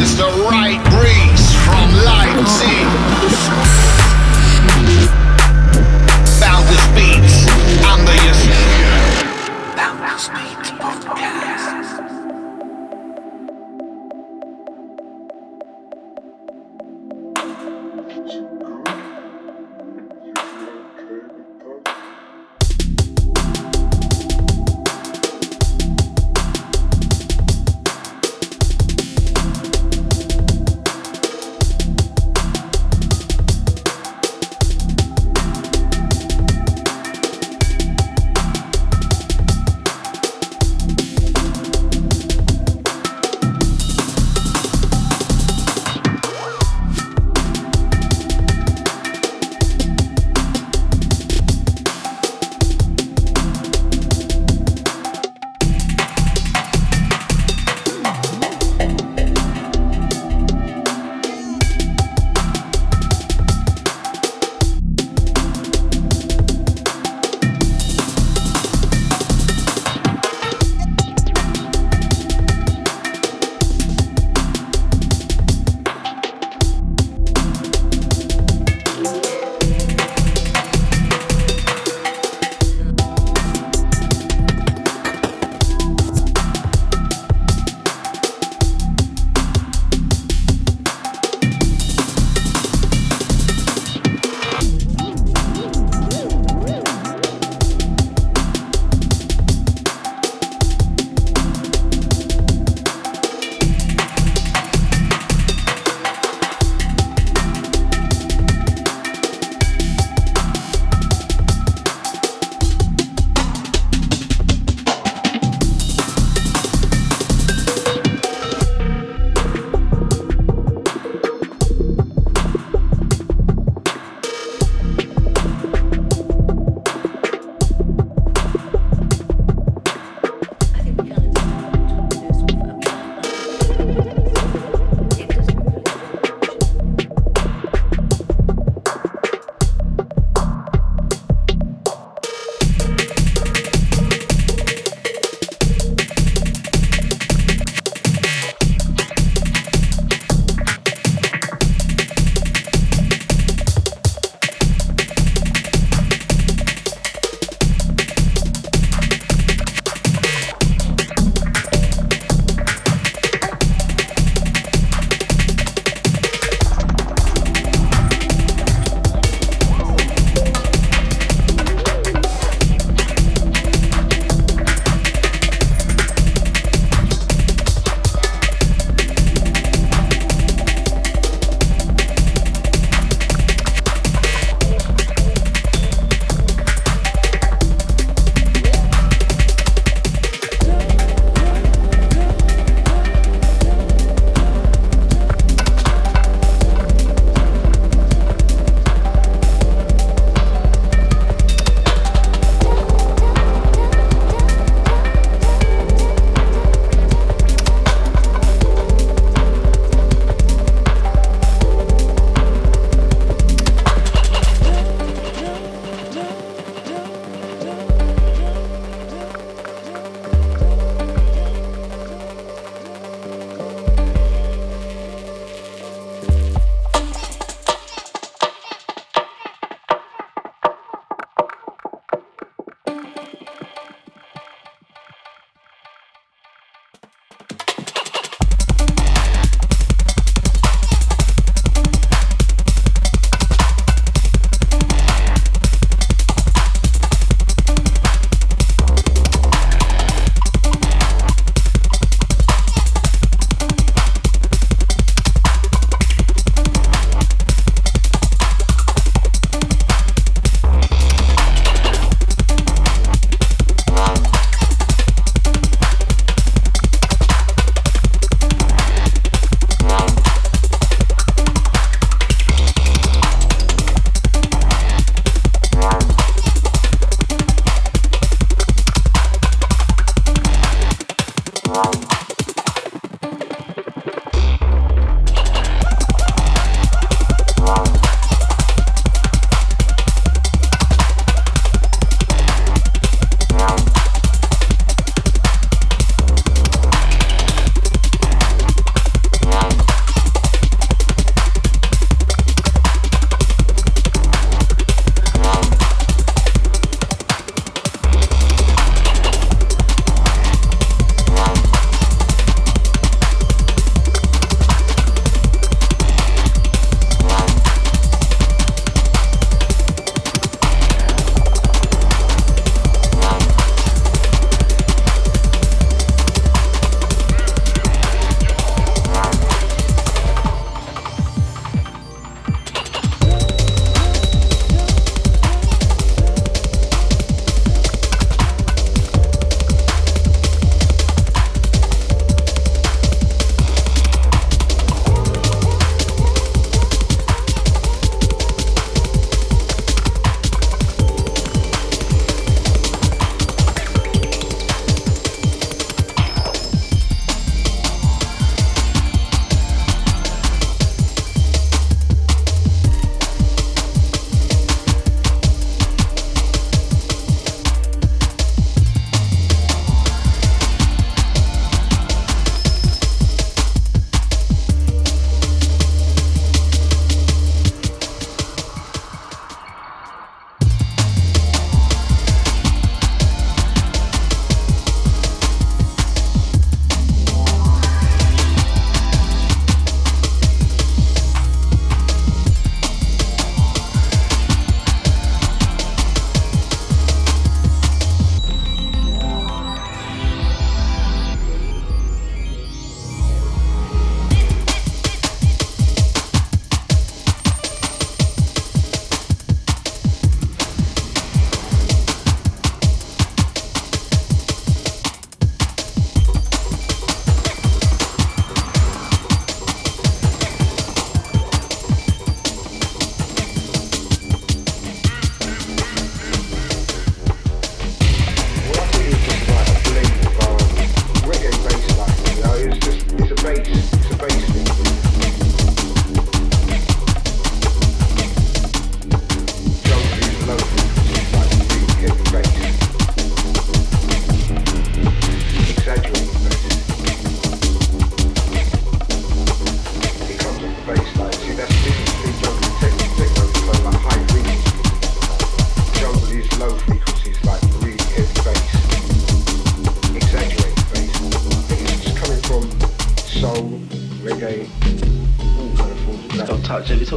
is the right breeze from Leipzig. Boundless beats under your Boundless Beats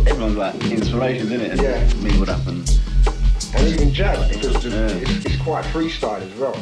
everyone's like inspirations, isn't it? And Yeah. mingled up and And even jazz, because Yeah. it's, it's quite freestyle as well.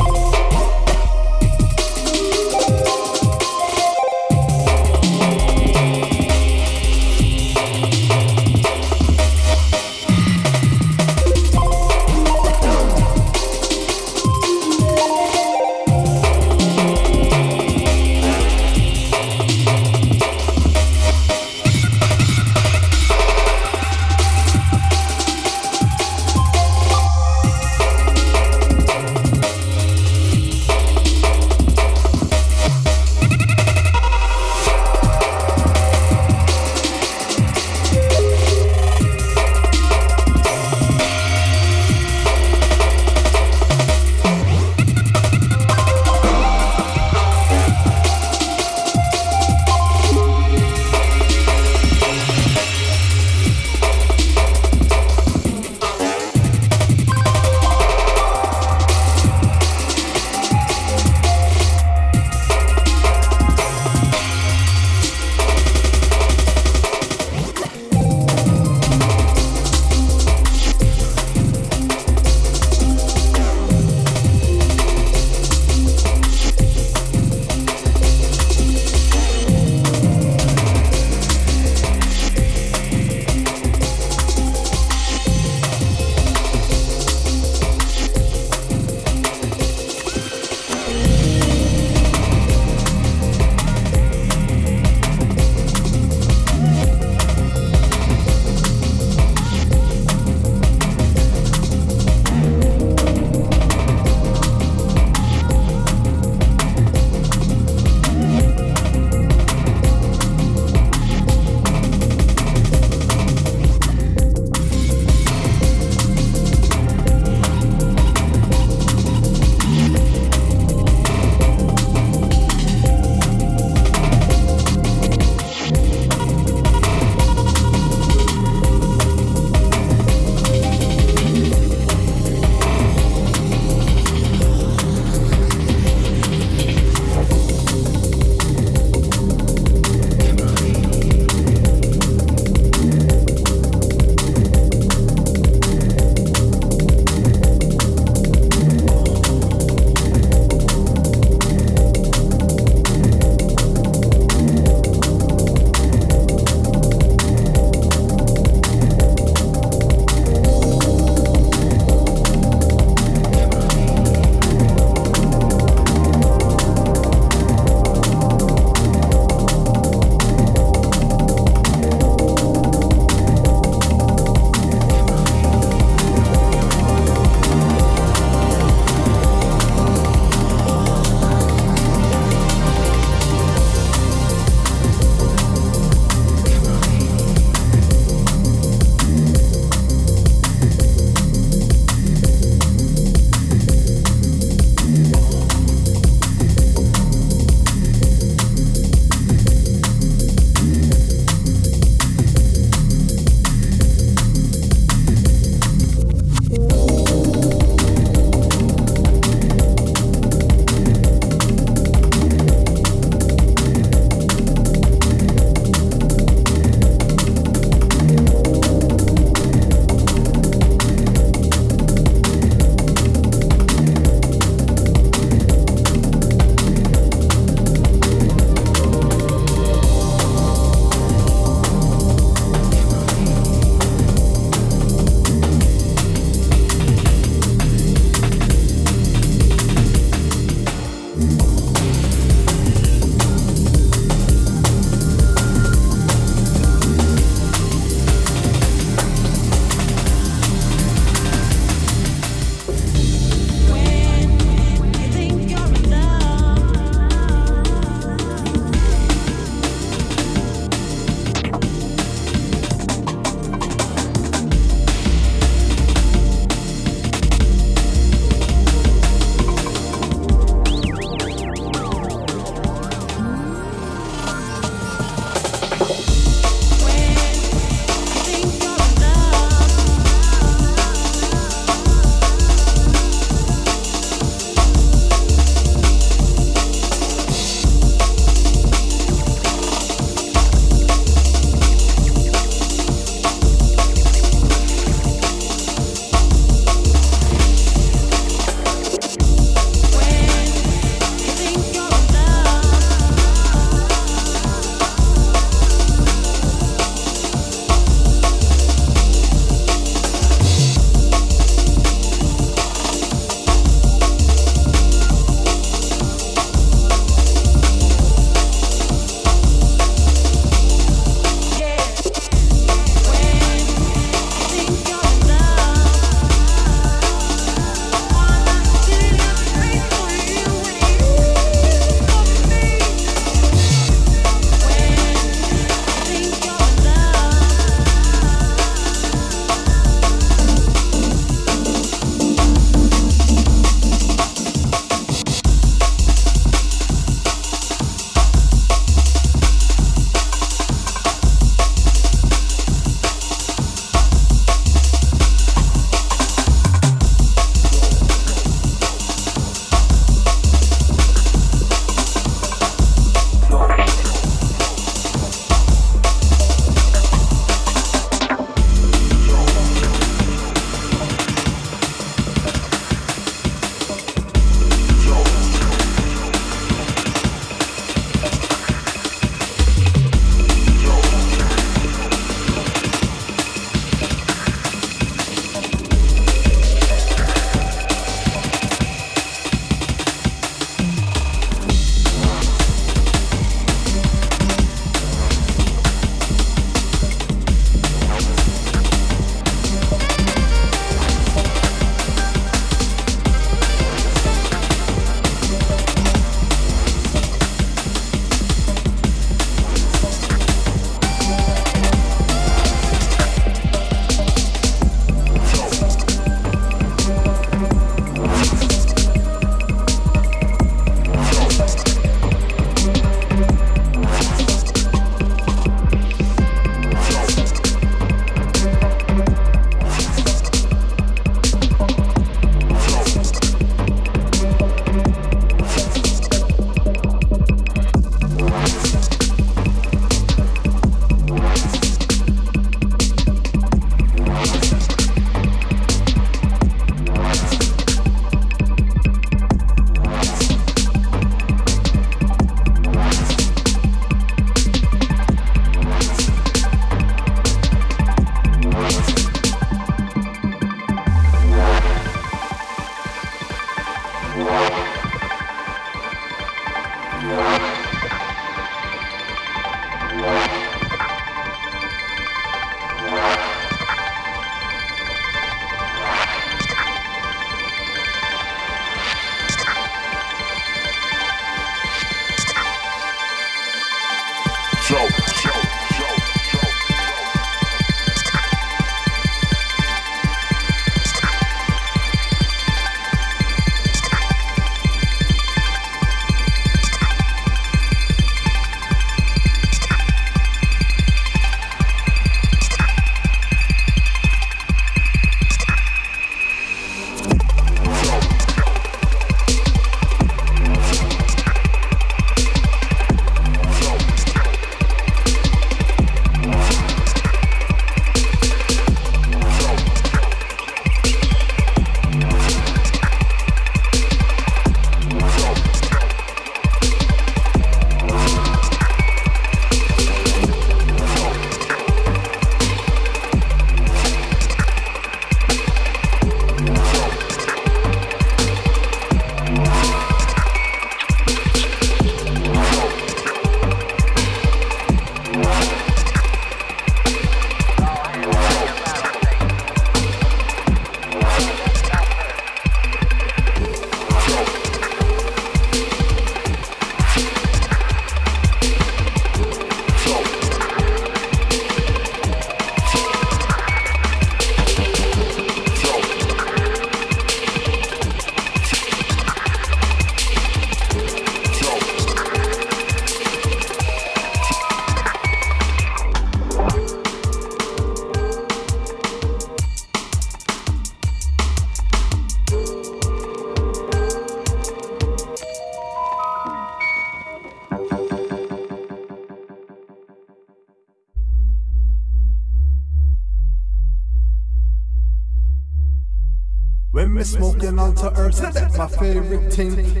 Favorite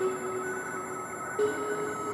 Thank you.